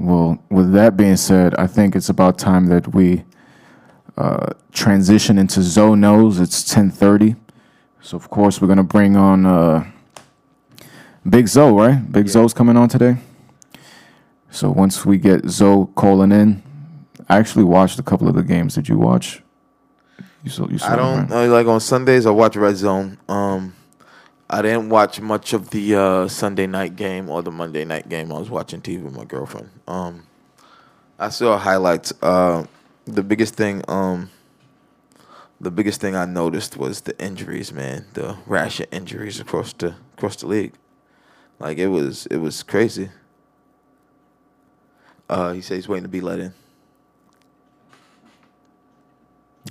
Well, with that being said, I think it's about time that we uh, transition into Zo knows. It's ten thirty, so of course we're gonna bring on uh, Big Zo, right? Big Zo's coming on today. So once we get Zo calling in, I actually watched a couple of the games. Did you watch? You saw, you saw I don't right? like on Sundays. I watch Red Zone. Um, I didn't watch much of the uh, Sunday night game or the Monday night game. I was watching TV with my girlfriend. Um, I saw highlights. Uh, the biggest thing, um, the biggest thing I noticed was the injuries. Man, the rash of injuries across the across the league. Like it was, it was crazy. Uh, he said he's waiting to be let in.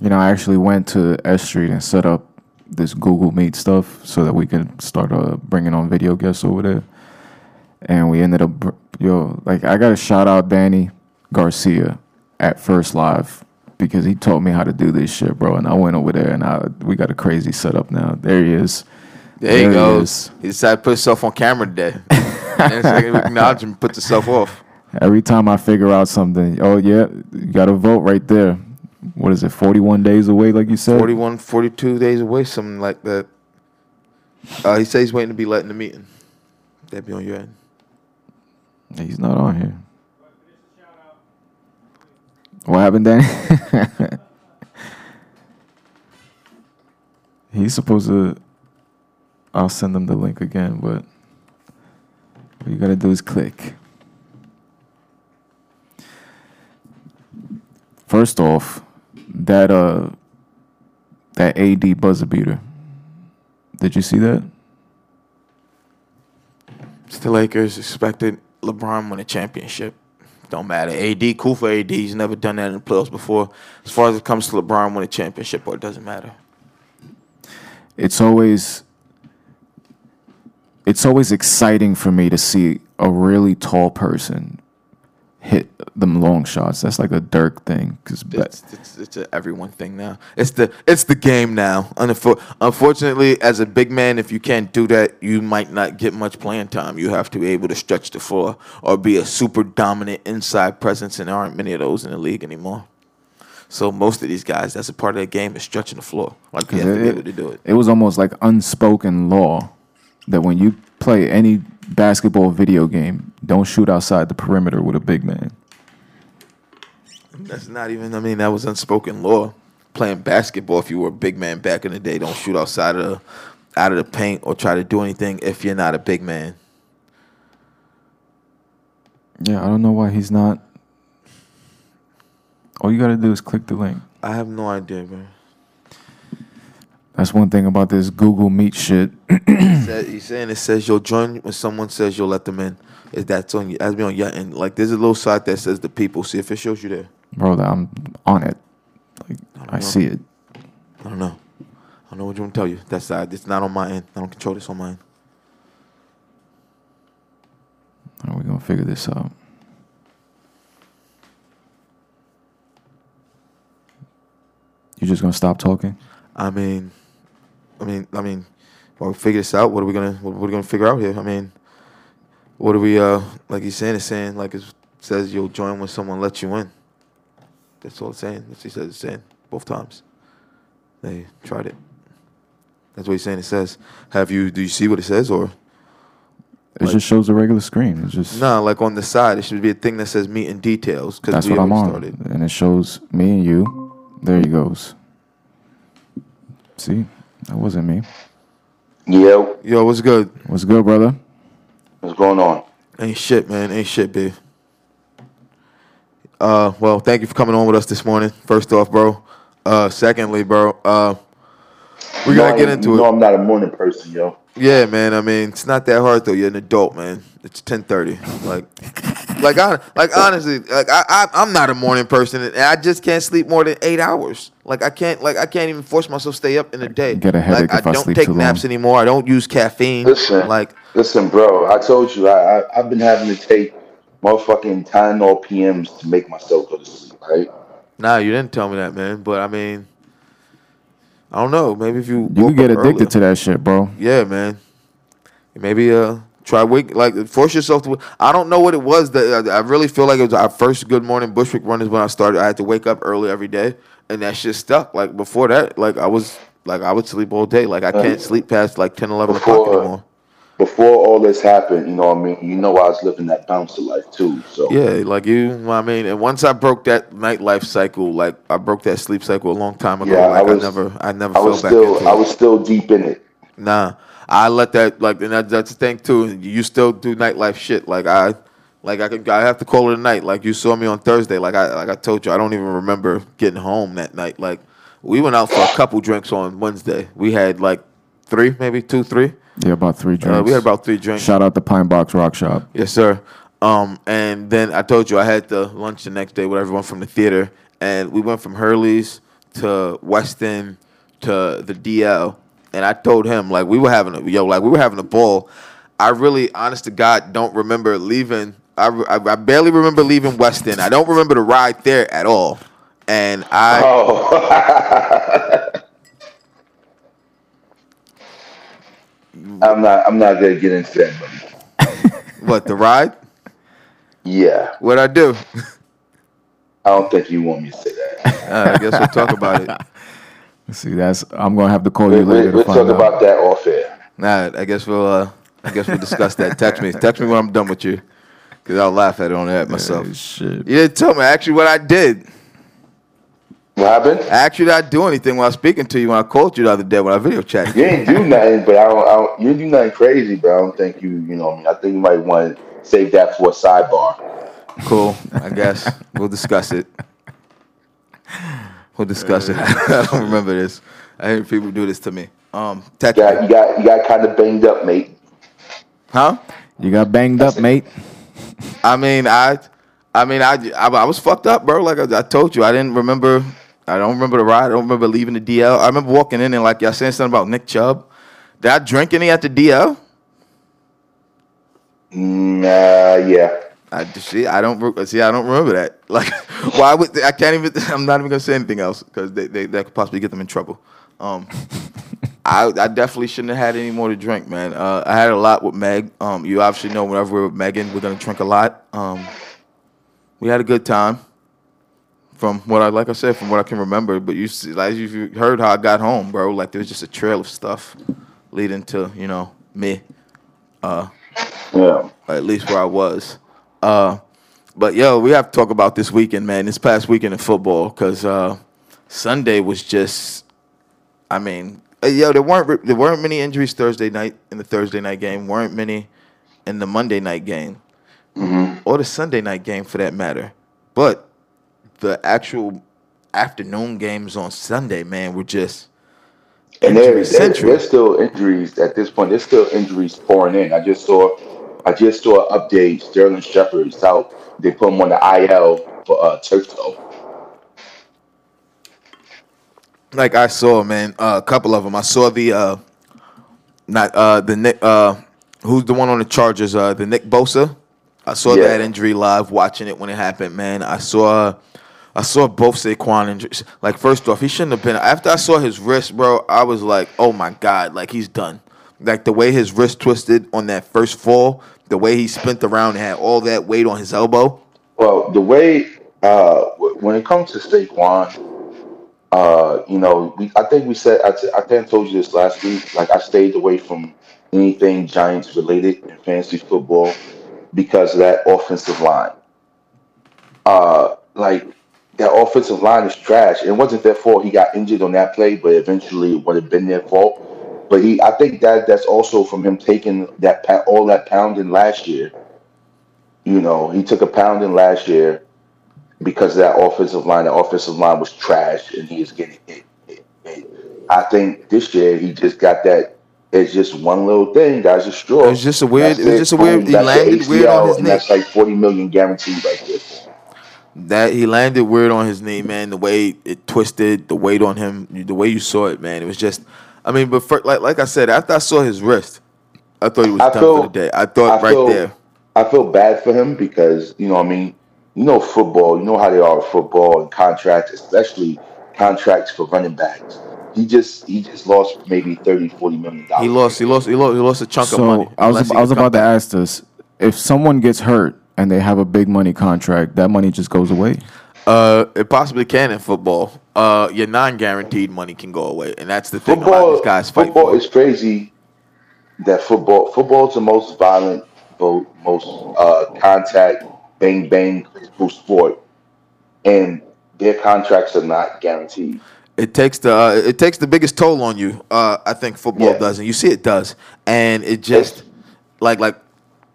You know, I actually went to S Street and set up this Google Meet stuff so that we can start uh, bringing on video guests over there. And we ended up, yo, like I got to shout out Danny Garcia at First Live because he taught me how to do this shit, bro. And I went over there and I, we got a crazy setup now. There he is. There, he There he goes. is. He, decided to put himself on camera today. and like, acknowledge him, put himself off. Every time I figure out something, oh yeah, you got to vote right there. What is it? Forty-one days away, like you said. 41, 42 days away, something like that. Uh, he says he's waiting to be let in the meeting. That'd be on your end. He's not on here. What happened, Danny? He's supposed to. I'll send him the link again, but what you gotta do is click. First off, that uh, that AD buzzer beater. Did you see that? It's the Lakers expected LeBron win a championship. Don't matter. AD, cool for AD. He's never done that in the playoffs before. As far as it comes to LeBron win a championship, or it doesn't matter. it's always it's always exciting for me to see a really tall person hit them long shots. That's like a Dirk thing because It's, it's, it's a everyone thing now. It's the it's the game now. Unfor- Unfortunately, as a big man, if you can't do that, you might not get much playing time. You have to be able to stretch the floor or be a super dominant inside presence, and there aren't many of those in the league anymore. So most of these guys, that's a part of the game is stretching the floor. Like you have to be able to do it. it was almost like unspoken law that when you play any basketball video game, don't shoot outside the perimeter with a big man. That's not even. I mean, that was unspoken law. Playing basketball, if you were a big man back in the day, don't shoot outside of the, out of the paint or try to do anything if you're not a big man. Yeah, I don't know why he's not. All you gotta do is click the link. I have no idea, man. That's one thing about this Google Meet shit. Said- He's saying it says you'll join when someone says you'll let them in. Is that's on you? That's be on your end. Like there's a little side that says the people. See if it shows you there. Bro, I'm on it. Like I, know. see it. I don't know. I don't know what you want to tell you. That's side. It's not on my end. I don't control this on my end. How are we gonna figure this out? You just gonna stop talking? I mean, I mean, I mean, well, we figure this out. What are we gonna, what are we gonna figure out here? I mean, what are we, uh, like he's saying, it's saying, like it says you'll join when someone lets you in. That's all it's saying. That's what he says it's saying both times. They tried it. That's what he's saying. It says, have you, do you see what it says or? It just shows a regular screen. It's just No, like on the side, it should be a thing that says meet in details because that's we what I'm on, started. and it shows me and you. There he goes. See, that wasn't me. Yo, Yo, what's good? What's good, brother? what's going on? Ain't shit, man. Ain't shit, big. Uh, well, thank you for coming on with us this morning. First off, bro. Uh, secondly, bro. Uh, we gotta get into you it. No, I'm not a morning person, yo. Yeah, man. I mean, it's not that hard though. You're an adult, man. It's ten thirty. Like, like, I, like honestly, like I, I, I'm not a morning person, and I just can't sleep more than eight hours. Like I can't, like I can't even force myself to stay up in the day. get a headache like, if I don't sleep take too naps long. anymore. I don't use caffeine. Listen, like listen, bro. I told you I, I I've been having to take motherfucking Tylenol PMs to make myself go to sleep. Right? Nah, you didn't tell me that, man. But I mean, I don't know. Maybe if you You get addicted earlier. to that shit, bro. Yeah, man. Maybe uh Try wake like force yourself to. I don't know what it was that I, I really feel like it was our first Good Morning Bushwick run is when I started. I had to wake up early every day, and that shit stuck. Like before that, like I was like I would sleep all day. Like I can't sleep past like 10, 11 o'clock Before- anymore. Before all this happened, you know what I mean. You know I was living that bouncer life too. So Yeah, like you, know what I mean, and once I broke that nightlife cycle, like I broke that sleep cycle a long time ago. Yeah, like I was- I never, I never I was back still I was still deep in it. Nah, I let that like, and that, that's the thing too. You still do nightlife shit. Like I, like I can, I have to call it a night. Like you saw me on Thursday. Like I, like I told you, I don't even remember getting home that night. Like we went out for a couple drinks on Wednesday. We had like three, maybe two, three. Yeah, about three drinks. Uh, we had about three drinks. Shout out to Pine Box Rock Shop. Yes, sir. Um, and then I told you I had the lunch the next day with everyone from the theater, and we went from Hurley's to Weston to the DL, and I told him like we were having a yo like we were having a ball. I really, honest to God, don't remember leaving. I, I, I barely remember leaving Weston. I don't remember the ride there at all, and I. Oh, I'm not. I'm not gonna get into that, buddy. What the ride? Yeah, What I do? I don't think you want me to say that. Uh, I guess we'll talk about it. See, that's I'm gonna have to call We, you later we, to we'll talk out. about that off air. Nah, I guess we'll. Uh, I guess we'll discuss that. Text me. Text me when I'm done with you, cause I'll laugh at it on that myself. Hey, shit. You didn't tell me actually what I did. What happened? I actually didn't do anything while speaking to you when I called you the other day when I video chatted. You ain't do nothing, but I don't, I don't. You didn't do nothing crazy, but I don't think you. You know, I mean, I think you might want to save that for a sidebar. Cool. I guess we'll discuss it. We'll discuss it. I don't remember this. I hear people do this to me. Um, text You got, you got, you got kind of banged up, mate. Huh? You got banged up, mate. I mean, I, I mean, I, I, I was fucked up, bro. Like I, I told you, I didn't remember. I don't remember the ride. I don't remember leaving the DL. I remember walking in and like y'all saying something about Nick Chubb. Did I drink any at the DL? Nah, yeah. I just see. I don't see. I don't remember that. Like, why would I can't even? I'm not even gonna say anything else because they, they that could possibly get them in trouble. Um, I I definitely shouldn't have had any more to drink, man. Uh, I had a lot with Meg. Um, you obviously know whenever we're with Megan, we're gonna drink a lot. Um, we had a good time. From what I like, I said, from what I can remember. But you see, like you heard how I got home, bro. Like there was just a trail of stuff leading to you know me Yeah. at least where I was. Uh, but yo, we have to talk about this weekend, man. This past weekend in football, because uh, Sunday was just, I mean, uh, yo, there weren't there weren't many injuries Thursday night in the Thursday night game. weren't many in the Monday night game, or the Sunday night game for that matter. But the actual afternoon games on Sunday, man, were just And there, there, there's still injuries at this point. There's still injuries pouring in. I just saw, I just saw an update. Sterling Shepard's out. They put him on the IL for uh, turf toe. like I saw, man, uh, a couple of them. I saw the uh, not uh, the Nick, uh, who's the one on the Chargers? Uh, the Nick Bosa. I saw Yeah. that injury live, watching it when it happened, man. I saw, I saw both Saquon injuries. Like first off, he shouldn't have been. After I saw his wrist, bro, I was like, oh my god, like he's done. Like the way his wrist twisted on that first fall, the way he spent around and had all that weight on his elbow. Well, the way uh, when it comes to Saquon, uh, you know, we, I think we said I, I think I told you this last week. Like I stayed away from anything Giants related in fantasy football because of that offensive line. Uh, like that offensive line is trash. It wasn't their fault. He got injured on that play, but eventually it would have been their fault. But he, I think that that's also from him taking that all that pounding last year. You know, he took a pounding last year because of that offensive line. The offensive line was trash, and he is getting hit. I think this year he just got that. It's just one little thing, guys. A straw. It was just a weird- That's it was just a weird- he landed weird on ACL, his knee. That's like forty million guaranteed right there. That he landed weird on his knee, man. The way it twisted, the weight on him, the way you saw it, man. It was just, I mean, but for, like like I said, after I saw his wrist, I thought he was I done feel- for the day. I thought I right feel- there. I feel bad for him because you know, I mean, you know, football. You know how they are with football and contracts, especially contracts for running backs. he just he just lost maybe 30, 40 million dollars. He lost. He lost. He lost. He lost a chunk of money. So I was unless I was can come about to ask this: if someone gets hurt and they have a big money contract, that money just goes away. Uh, it possibly can in football. Uh, your non-guaranteed money can go away, and that's the thing. football these guys fight football for. is crazy that football football is the most violent most uh, contact bang bang physical sport and their contracts are not guaranteed It takes the uh, it takes the biggest toll on you. Uh, I think football Yeah. does, and you see it does, and it just like like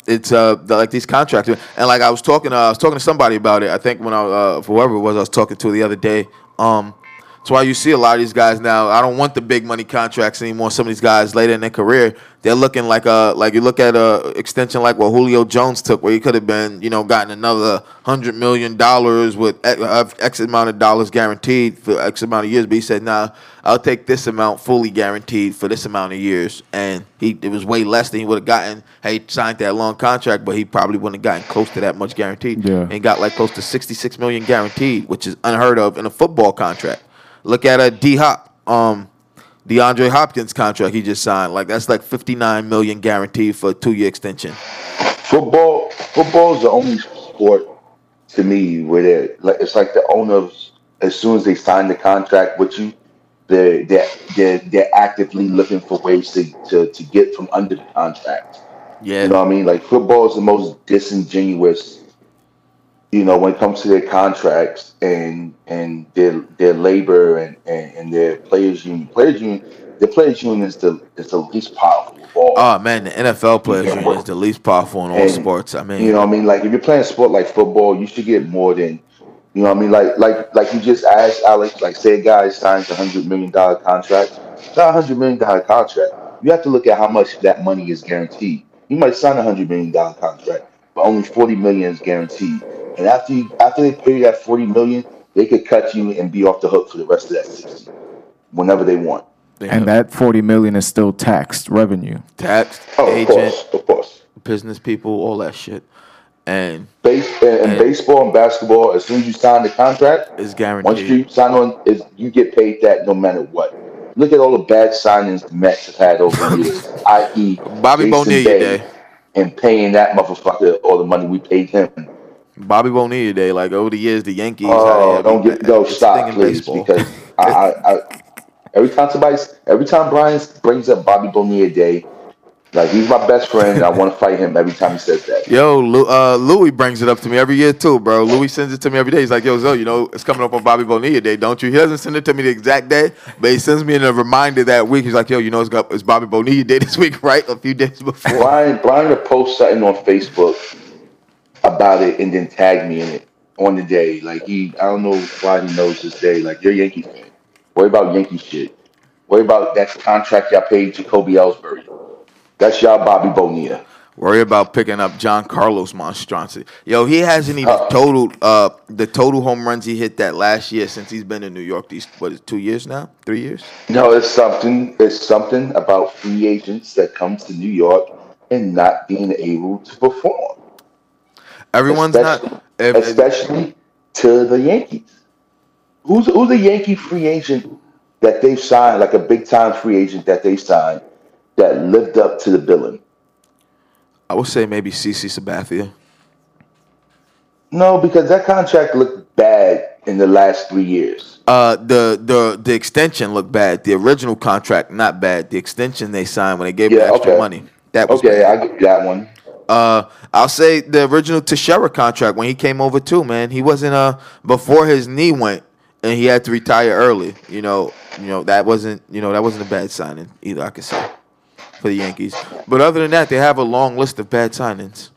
it's uh like these contracts, and like I was talking uh, I was talking to somebody about it. I think when I uh, whoever it was I was talking to the other day. Um, that's why you see a lot of these guys now. I don't want the big money contracts anymore. Some of these guys later in their career, they're looking like a like you look at a extension like what Julio Jones took, where he could have been you know gotten another hundred million dollars with X, uh, X amount of dollars guaranteed for X amount of years. But he said, "Nah, I'll take this amount fully guaranteed for this amount of years." And he it was way less than he would have gotten had he signed that long contract, but he probably wouldn't have gotten close to that much guaranteed. Yeah. and got like close to sixty six million guaranteed, which is unheard of in a football contract. Look at a D Hop, um, DeAndre Hopkins contract he just signed. Like that's like fifty nine million guaranteed for a two year extension. football football is the only sport to me where they're like it's like the owners as soon as they sign the contract with you they're they're they're, they're actively looking for ways to, to to get from under the contract Yeah, You know what I mean? Like football is the most disingenuous. You know, when it comes to their contracts and and their their labor and, and, and their players union, players union, the players union is the is the least powerful of all. Oh man, the NFL players union is the least powerful in all And, sports. I mean, you know what I mean? Like if you're playing a sport like football, you should get more than you know what I mean? Like like like you just asked Alex, like say a guy signs a hundred million dollar contract. It's not a hundred million dollar contract. You have to look at how much that money is guaranteed. You might sign a hundred million dollar contract, but only forty million is guaranteed. And after you after they pay you that forty million, they could cut you and be off the hook for the rest of that sixty. Whenever they want. they And that forty million is still taxed revenue. Taxed Oh, of agent, course, of course. business people, all that shit, and Base and, and And- baseball and basketball, as soon as you sign the contract, is guaranteed. Once you sign on, is you get paid that no matter what. Look at all the bad signings the Mets have had over the years, i.e., Bobby Jason Bonilla Day, Day. And paying that motherfucker all the money we paid him. Bobby Bonilla Day. Like over the years, the Yankees. Oh, don't get go thing stop, please, baseball. because I, I, I, every time somebody, every time Brian brings up Bobby Bonilla Day, like he's my best friend, I want to fight him every time he says that. Yo, Lou, uh, Louis brings it up to me every year too, bro. Louis sends it to me every day. He's like, "Yo, Zo, you know it's coming up on Bobby Bonilla Day, don't you?" He doesn't send it to me the exact day, but he sends me in a reminder that week. He's like, "Yo, you know it's, got, it's Bobby Bonilla Day this week, right? A few days before." Brian, Brian will post something on Facebook about it and then tag me in it on the day. Like he, I don't know why he knows this day. Like you're a Yankee fan. Worry about Yankee shit. Worry about that contract y'all paid Jacoby Ellsbury. That's y'all Bobby Bonilla. Worry about picking up Giancarlo monstrosity. Yo, he hasn't even Uh. totaled uh, the total home runs he hit that last year since he's been in New York. These what is it, two years now, three years? No, it's something. It's something about free agents that comes to New York and not being able to perform. Everyone's especially, not. if- especially to the Yankees. Who's who's a Yankee free agent that they've signed, like a big time free agent that they signed that lived up to the billing? I would say maybe CC Sabathia. No, because that contract looked bad in the last three years. Uh, the the the extension looked bad. The original contract not bad. The extension they signed when they gave Yeah, the extra okay. money that was Okay, bad. I get that one. Uh, I'll say the original Teixeira contract when he came over too. Man, he wasn't uh before his knee went and he had to retire early. You know, you know that wasn't you know that wasn't a bad signing either. I could say for the Yankees. But other than that, they have a long list of bad signings.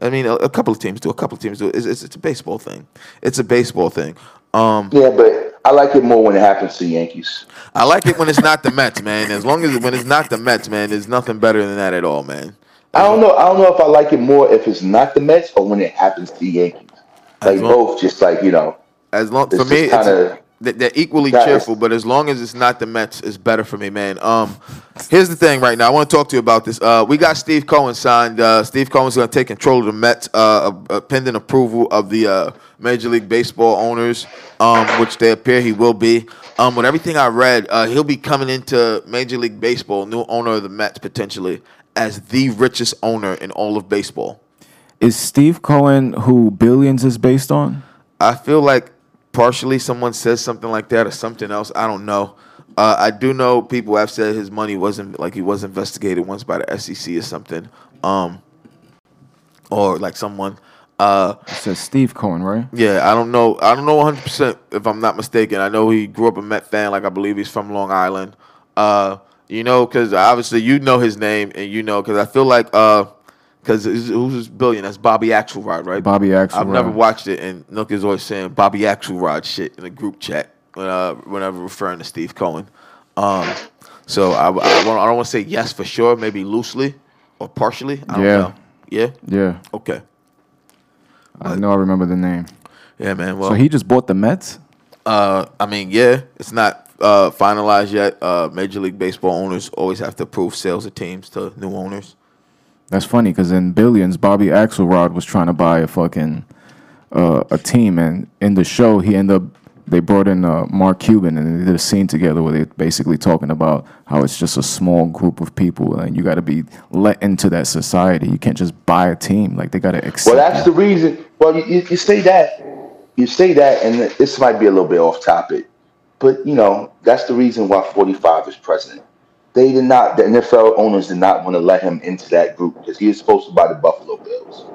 I mean, a, a couple of teams do. A couple of teams do. It's, it's, it's a baseball thing. It's a baseball thing. Um, Yeah, but I like it more when it happens to the Yankees. I like it when it's not the Mets, man. As long as when it's not the Mets, man, there's nothing better than that at all, man. I don't know. I don't know if I like it more if it's not the Mets or when it happens to the Yankees. Like long- both, just like you know, As long for me, just it's kind They- They're equally That is- cheerful, but as long as it's not the Mets, it's better for me, man. Um, here's the thing right now. I want to talk to you about this. Uh, we got Steve Cohen signed. Uh, Steve Cohen's going to take control of the Mets, uh, uh, pending approval of the uh, Major League Baseball owners, um, which they appear he will be. Um, with everything I read, uh, he'll be coming into Major League Baseball, new owner of the Mets potentially, as the richest owner in all of baseball. Is Steve Cohen who Billions is based on? I feel like partially someone says something like that or something else. I don't know. Uh, I do know people have said his money wasn't like he was investigated once by the SEC or something, um, or like someone. Uh, It says Steve Cohen, right? yeah, I don't know. I don't know 100 percent if I'm not mistaken. I know he grew up a Met fan. Like I believe he's from Long Island. Uh, you know, because obviously you know his name, and you know because I feel like because who's his billion? That's Bobby Axelrod, right? Bobby Axelrod. I've never watched it, and Nook is always saying Bobby Axelrod shit in the group chat when, uh, whenever referring to Steve Cohen. Um, so I, I, I don't want to say yes for sure, maybe loosely or partially. I don't Yeah. know. Yeah. Yeah, Okay. I know. I remember the name. Yeah, man. Well, So he just bought the Mets. Uh, I mean, yeah, it's not uh, finalized yet. Uh, Major League Baseball owners always have to approve sales of teams to new owners. That's funny because in Billions, Bobby Axelrod was trying to buy a fucking uh, a team, and in the show, he ended up they brought in uh, Mark Cuban, and they did a scene together where they're basically talking about how it's just a small group of people, and you got to be let into that society. You can't just buy a team; like they got to accept. Well, that's you. the reason. Well, you, you, you say that, you say that, and this might be a little bit off topic, but you know that's the reason why 45 is president. They did not. The NFL owners did not want to let him into that group because he was supposed to buy the Buffalo Bills.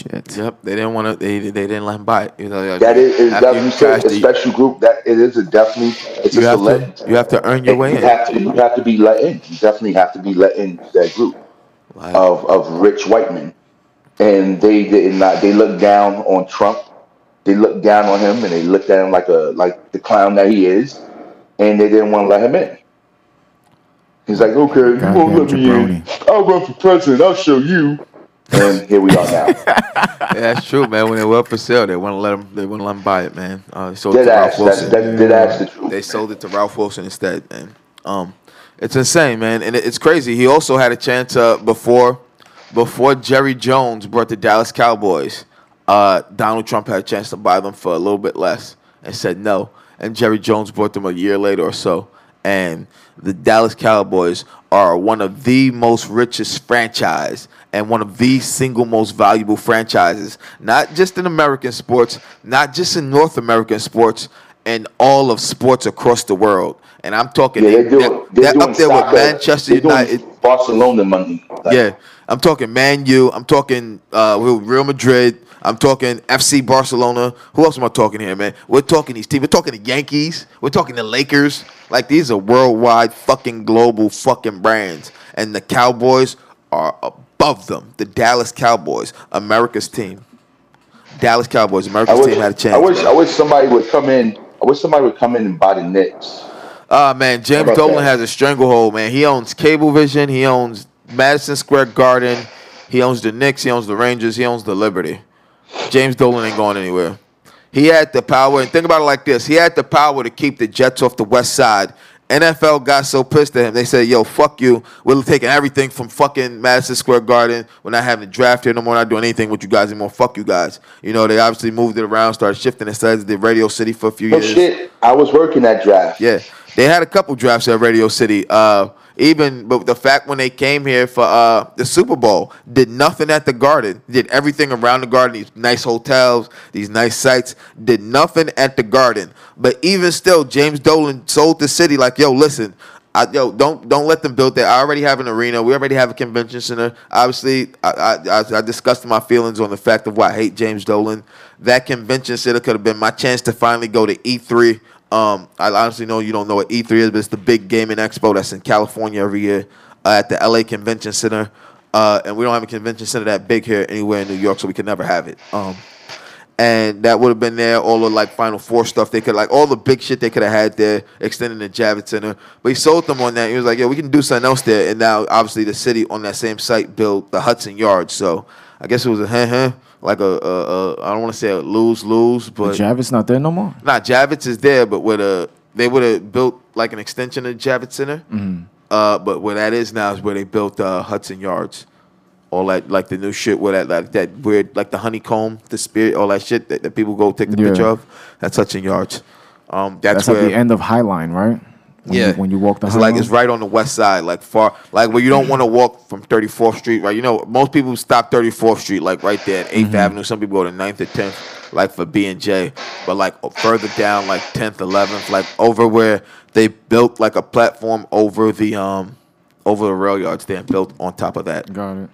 shit. Yep, they didn't want to. They they didn't let him buy it. You know, That is, is after that you you said a special group. That it is a definitely. It's you have select. to you have to earn your way you in. have to. You have to be let in. You definitely have to be let in that group. Like, of, of rich white men. And they did not they looked down on Trump. They looked down on him and they looked at him like a like the clown that he is, and they didn't want to let him in. He's like, okay, you won't let me in. I'll run for president. I'll show you. And here we are now. yeah, that's true, man. When they were up for sale, they wouldn't let them. They wouldn't let him buy it, man. Uh, they sold it to ass. Ralph That's Wilson. that, dead ass the truth. They sold it to Ralph Wilson instead, man. Um, it's insane, man, and it- it's crazy. He also had a chance uh, before, before Jerry Jones brought the Dallas Cowboys. Uh, Donald Trump had a chance to buy them for a little bit less and said no. And Jerry Jones brought them a year later or so. And the Dallas Cowboys are one of the most richest franchise and one of the single most valuable franchises, not just in American sports, not just in North American sports, and all of sports across the world. And I'm talking Yeah, they, they're doing. They're doing up there with. Manchester they're United. Barcelona money. Like, Yeah, I'm talking Man U. I'm talking uh, Real Madrid. I'm talking FC Barcelona. Who else am I talking here, man? We're talking these teams. We're talking the Yankees. We're talking the Lakers. Like these are worldwide, fucking global, fucking brands, and the Cowboys are above them. The Dallas Cowboys, America's team. Dallas Cowboys, America's wish, team had a chance. I wish, bro. I wish somebody would come in. I wish somebody would come in and buy the Knicks. Ah man, James Dolan that? has a stranglehold, man. He owns Cablevision, he owns Madison Square Garden, he owns the Knicks, he owns the Rangers, he owns the Liberty. James Dolan ain't going anywhere. He had the power, and think about it like this: he had the power to keep the Jets off the West Side. NFL got so pissed at him, they said, "Yo, fuck you. We're taking everything from fucking Madison Square Garden. We're not having a draft here no more. Not doing anything with you guys anymore. Fuck you guys." You know, they obviously moved it around, started shifting instead. Did Radio City for a few No years. shit. I was working that draft. Yeah, they had a couple drafts at Radio City. Uh, even but the fact when they came here for uh, the Super Bowl, did nothing at the Garden. Did everything around the Garden. These nice hotels, these nice sites. Did nothing at the Garden. But even still, James Dolan sold the city. Like, yo, listen. I, yo, don't don't let them build that. I already have an arena. We already have a convention center. Obviously, I, I, I, I discussed my feelings on the fact of why I hate James Dolan. That convention center could have been my chance to finally go to E3. Um, I honestly know you don't know what E3 is, but it's the big gaming expo that's in California every year uh, at the LA Convention Center. Uh, and we don't have a convention center that big here anywhere in New York, so we could never have it. Um, and that would have been there. All the like Final Four stuff they could like all the big shit they could have had there, extending the Javits Center. But he sold them on that. He was like, "Yeah, we can do something else there." And now, obviously, the city on that same site built the Hudson Yard. So I guess it was a huh huh like a, a, a I don't want to say a lose lose, but Javits not there no more. Nah, Javits is there, but with a they would have built like an extension of Javits Center. Mm-hmm. Uh, but where that is now is where they built uh, Hudson Yards, all that like the new shit where that like that weird like the honeycomb, the spirit, all that shit that, that people go take the Yeah. picture of. That's Hudson Yards. Um, that's, That's, where at the end of Highline, right? When yeah, You, when you walk the it's like it's right on the west side, like far, like where you don't want to walk from 34th Street, right? You know, most people stop 34th Street, like right there at 8th Mm-hmm. Avenue. Some people go to 9th or 10th, like for B and J, but like further down, like 10th, 11th, like over where they built like a platform over the um over the rail yards there and built on top of that. Got it.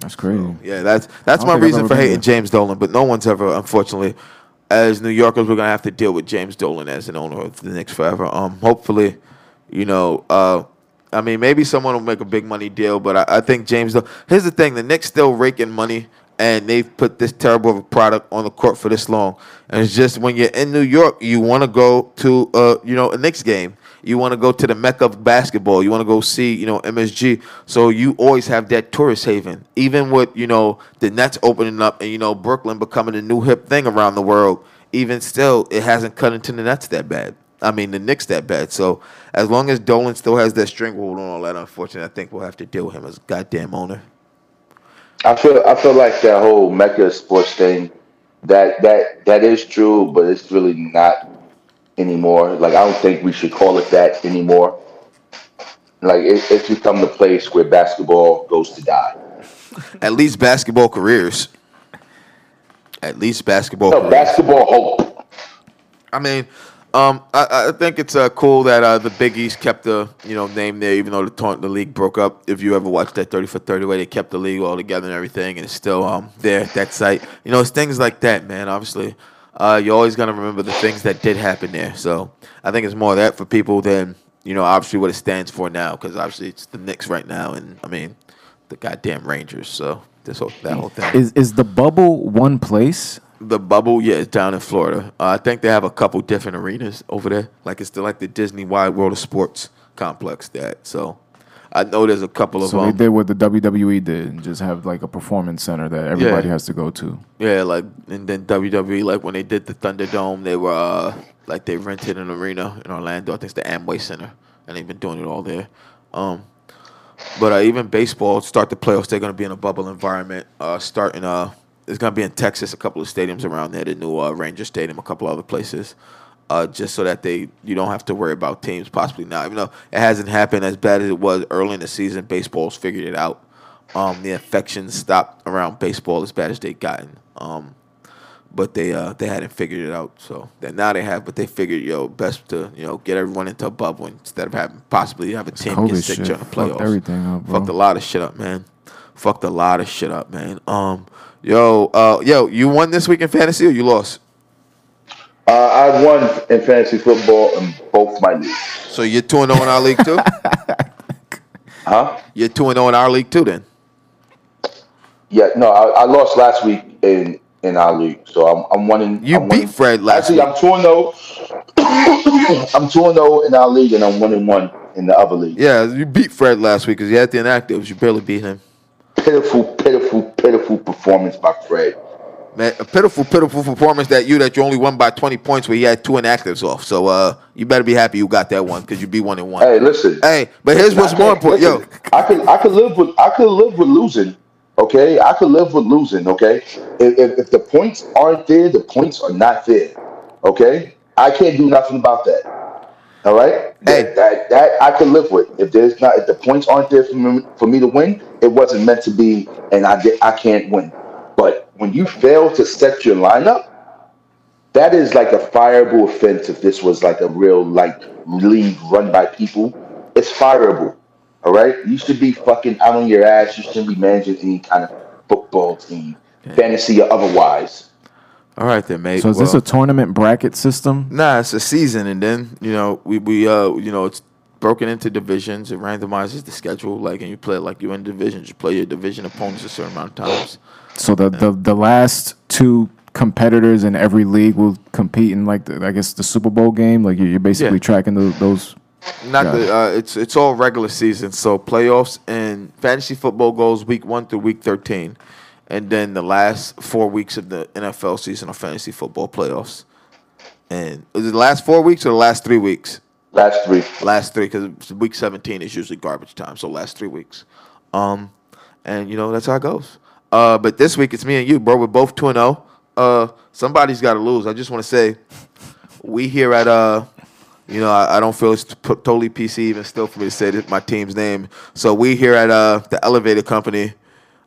That's crazy. Yeah, that's that's my reason for hating there. James Dolan. But no one's ever, unfortunately, as New Yorkers, we're gonna have to deal with James Dolan as an owner of the Knicks forever. Um, hopefully, you know, uh, I mean, maybe someone will make a big money deal, but I, I think James. Dolan. Here's the thing: the Knicks still raking money, and they've put this terrible of a product on the court for this long. And it's just when you're in New York, you want to go to, uh, you know, a Knicks game. You want to go to the mecca of basketball. You want to go see, you know, MSG. So you always have that tourist haven. Even with, you know, the Nets opening up and, you know, Brooklyn becoming a new hip thing around the world, even still, it hasn't cut into the Nets that bad. I mean, the Knicks that bad. So as long as Dolan still has that stranglehold on all that, unfortunately, I think we'll have to deal with him as goddamn owner. I feel I feel like that whole Mecca sports thing, that that that is true, but it's really not anymore. Like I don't think we should call it that anymore. Like it, it's become the place where basketball goes to die. At least basketball careers. At least basketball No, careers. basketball hope. I mean, um, I, I think it's uh, cool that uh, the Big East kept the you know name there, even though the tour- the league broke up. If you ever watched that thirty for thirty, way they kept the league all together and everything, and it's still um there at that site. You know, it's things like that, man. Obviously, uh, you're always gonna remember the things that did happen there. So I think it's more of that for people than you know obviously what it stands for now, because obviously it's the Knicks right now, and I mean the goddamn Rangers. So this whole that whole thing. Is is the bubble one place? The bubble, yeah, it's down in Florida. Uh, I think they have a couple different arenas over there. Like it's the, like the Disney Wide World of Sports complex. That so, I know there's a couple of So they did what the WWE did and just have like a performance center that everybody Yeah. has to go to. Yeah, like and then WWE, like when they did the Thunderdome, they were uh, like they rented an arena in Orlando. I think it's the Amway Center, and they've been doing it all there. Um, but uh, even baseball, start the playoffs, they're going to be in a bubble environment. Uh, starting, uh, it's going to be in Texas, a couple of stadiums around there, the new uh, Ranger Stadium, a couple other places, uh, just so that they you don't have to worry about teams possibly now. Even though it hasn't happened as bad as it was early in the season, baseball's figured it out. Um, the infections stopped around baseball as bad as they gotten. Um, but they uh they hadn't figured it out. So then now they have, but they figured yo best to you know get everyone into a bubble instead of having possibly have a team get sick shit during the fucked playoffs. everything up, bro. Fucked a lot of shit up, man. Fucked a lot of shit up, man. Um, yo, uh, yo, you won this week in fantasy or you lost? Uh, I won in fantasy football in both my leagues. So you're two and zero in our league too. Huh? You're two and zero in our league too, then. Yeah, no, I, I lost last week in in our league, so I'm I'm winning. You I'm beat winning. Fred last Actually, week. I'm two and zero. I'm two and zero in our league, and I'm one and one in the other league. Yeah, you beat Fred last week because you had the inactives. You barely beat him. Pitiful, pitiful, pitiful performance by Fred. Man, a pitiful, pitiful performance that you that you only won by 20 points where you had two inactives off. So uh, you better be happy you got that one because you be one and one. Hey, listen. Hey, but here's what's more important. Yo, I could I could live with I could live with losing. Okay, I could live with losing. Okay, if, if, if the points aren't there, the points are not there. Okay, I can't do nothing about that. All right, Hey. that, that that I could live with. If there's not, if the points aren't there for me, for me to win, it wasn't meant to be, and I did, I can't win. But when you fail to set your lineup, that is like a fireable offense. If this was like a real like league run by people, it's fireable. All right, you should be fucking out on your ass. You shouldn't be managing any kind of football team, fantasy or otherwise. all right then, mate. So is this a tournament bracket system? nah? It's a season, and then you know we we uh you know it's broken into divisions. It randomizes the schedule, like and you play like you in divisions. You play your division opponents a certain amount of times. So the, the the last two competitors in every league will compete in like the, I guess the Super Bowl game. Like you're you're basically Yeah. tracking those, those. Not Got the uh, it's it's all regular season. So playoffs and fantasy football goes week one through week thirteen, and then the last four weeks of the NFL season or fantasy football playoffs. And is it the last four weeks or the last three weeks? Last three. Last three, because week 17 is usually garbage time. So last three weeks. Um, and you know that's how it goes. Uh, but this week it's me and you, bro. We're both two and zero. Uh, somebody's got to lose. I just want to say, we here at uh, you know, I, I don't feel it's totally PC even still for me to say this, my team's name. So we here at uh the Elevator Company,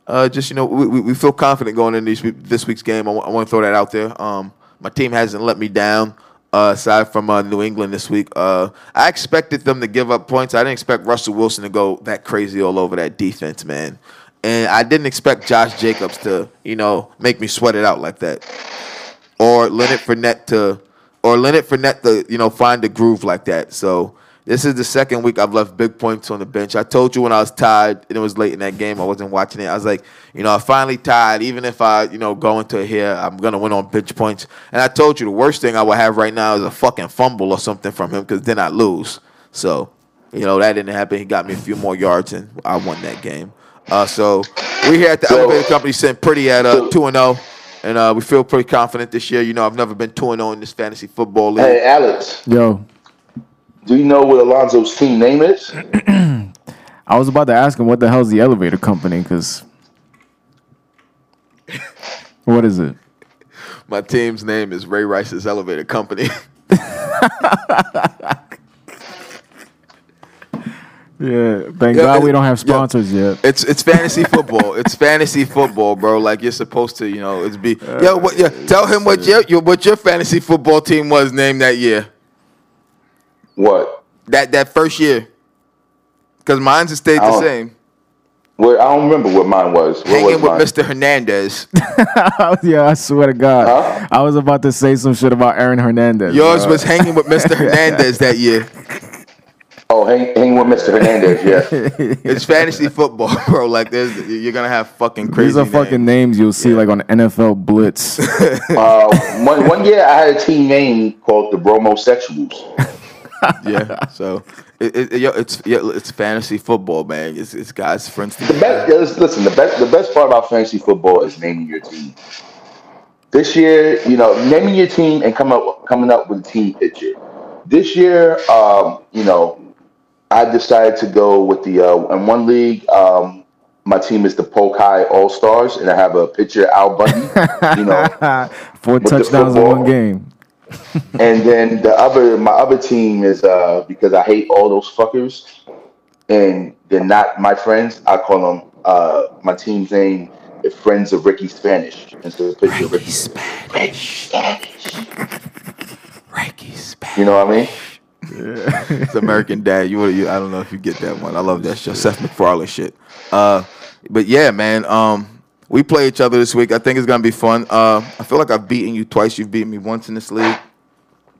uh, just you know, we, we we feel confident going into this, this week's game. I want to throw that out there. Um, my team hasn't let me down. Uh, aside from uh, New England this week, uh, I expected them to give up points. I didn't expect Russell Wilson to go that crazy all over that defense, man. And I didn't expect Josh Jacobs to, you know, make me sweat it out like that, or Leonard Fournette to, or Leonard Fournette to, you know, find the groove like that. So this is the second week I've left big points on the bench. I told you when I was tired and it was late in that game, I wasn't watching it. I was like, you know, I finally tired. Even if I, you know, go into here, I'm gonna win on bench points. And I told you the worst thing I would have right now is a fucking fumble or something from him because then I lose. So, you know, that didn't happen. He got me a few more yards and I won that game. Uh, so we're here at the So- Elevator Company sitting pretty at uh, two and zero. And uh, we feel pretty confident this year. You know, I've never been 2 0 in this fantasy football league. Hey, Alex, Yo, do you know what Alonzo's team name is? I was about to ask him what the hell's the elevator company, because what is it? My team's name is Ray Rice's Elevator Company. Yeah, thank Yeah, God we don't have yeah. sponsors yet. It's it's fantasy football. It's fantasy football, bro. Like you're supposed to, you know. It's be yo. What? Yeah, tell him what your, your what your fantasy football team was named that year. What? That that first year. Because mine's has stayed the Oh. same. Where I don't remember what mine was. What Hanging was with mine? Mr. Hernandez. yeah, I swear to God, Huh? I was about to say some shit about Aaron Hernandez. Yours Uh, was hanging with Mr. Hernandez that year. Oh, hang, hang with Mr. Hernandez. Yeah. It's fantasy football, bro. Like there's you're gonna have fucking crazy. These are fucking names you'll see like on NFL Blitz. uh, one one year I had a team name called the Bromosexuals. yeah. So it, it, yo, it's yeah, it's fantasy football, man. It's it's guys friends. The best, yeah, listen, listen, the best, the best part about fantasy football is naming your team. This year, you know, naming your team and coming up, coming up with a team picture. This year, um, you know, I decided to go with the uh, in one league. Um, my team is the Polk High All Stars, and I have a picture Al Bundy. you know, Four touchdowns in one game. and then the other, my other team is uh, because I hate all those fuckers, and they're not my friends. I call them uh, my team's name Friends of Ricky Spanish. And so it's a picture of Ricky Spanish. Ricky Spanish. You know what I mean? It's American Dad. You, you, I don't know if you get that one. I love that shit. Seth MacFarlane shit. Uh, but yeah, man. Um, we play each other this week. I think it's gonna be fun. Uh, I feel like I've beaten you twice. You've beaten me once in this league.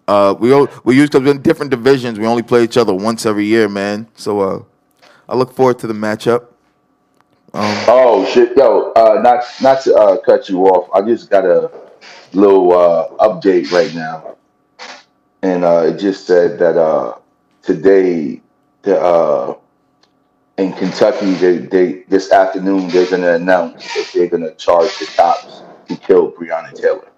Uh, we all, we use because we're in different divisions. We only play each other once every year, man. So uh, I look forward to the matchup. Um, Oh shit, yo, uh, not not to uh, cut you off. I just got a little uh, update right now, and uh, it just said that uh, today, the, uh, in Kentucky, they, they this afternoon they're gonna announce that they're gonna charge the cops who killed Breonna Taylor.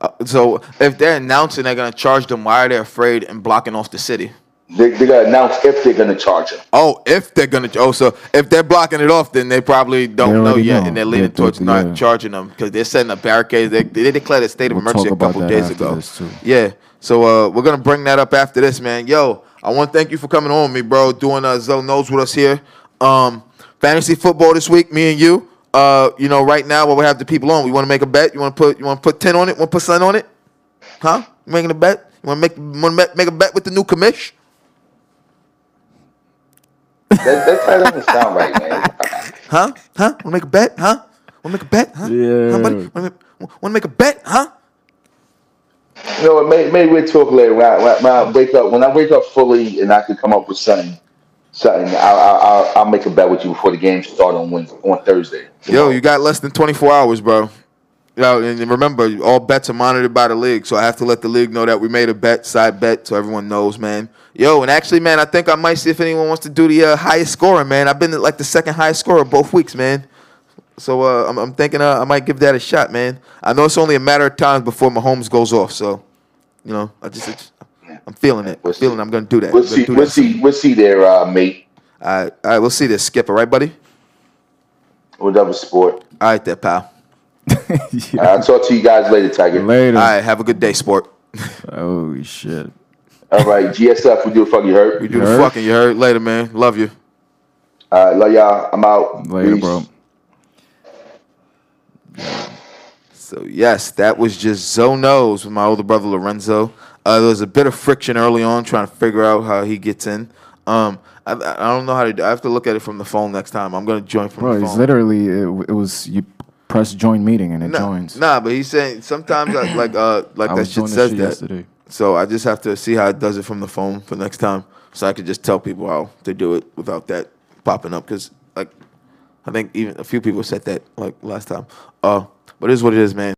uh, so if they're announcing they're gonna charge them, why are they afraid and blocking off the city? They they gotta announce if they're gonna charge them. Oh, if they're gonna, oh, so if they're blocking it off, then they probably don't They know yet, know. and they're Yeah, leaning they- towards not yeah. charging them because they're setting up barricades. They, they declared a state of We'll emergency a couple days ago. Yeah, so uh, we're gonna bring that up after this, man. Yo, I want to thank you for coming on with me, bro. Doing uh, Zo knows with us here. Um, fantasy football this week, me and you. Uh, you know, right now, what we have the people on, we want to make a bet. You want to put, you want to put ten on it? Want to put something on it? Huh? You making a bet? You want to make, want to make a bet with the new commish? That, that, that doesn't sound right, man. Huh? Huh? Want to make a bet? Huh? Want to make a bet? Huh? Yeah. Huh, buddy? Want to make a bet? Huh? You know? Maybe, maybe we'll talk later. When I, when I- wake up, when I wake up fully, and I can come up with something, something. I'll, I'll, I'll, make a bet with you before the game start on Wednesday, on Thursday. Yo, you got less than 24 hours, bro. Yo, and remember, all bets are monitored by the league, so I have to let the league know that we made a bet, side bet, so everyone knows, man. Yo, and actually, man, I think I might see if anyone wants to do the uh, highest scorer, man. I've been like the second highest scorer both weeks, man. So uh, I'm, I'm thinking uh, I might give that a shot, man. I know it's only a matter of time before Mahomes goes off. So, you know, I just, it's, I'm feeling it. I'm We'll feeling see. I'm gonna do that. We'll see. We'll that. see. We'll see there, uh, mate. All right, all right, we'll see this, Skipper. Right, buddy? Whatever sport. All right, there, pal. yeah. I'll talk to you guys later, Tiger. Later. All right, have a good day, sport. Oh shit. All right, GSF, we do the fuck you We do the heard? fucking. You heard? Later, man. Love you. All right, love y'all. I'm out. Later, Peace. bro. So yes, that was just Zo knows with my older brother Lorenzo. Uh, there was a bit of friction early on trying to figure out how he gets in. Um, I, I don't know how to. do I have to look at it from the phone next time. I'm gonna join from Bro, the phone. literally it, it was you press join meeting and it Nah, joins. nah, but he's saying sometimes I, like uh like I that shit says shit that. yesterday. So I just have to see how it does it from the phone for next time, so I could just tell people how to do it without that popping up. Because like, I think even a few people said that like last time. Uh, but it is what it is, man.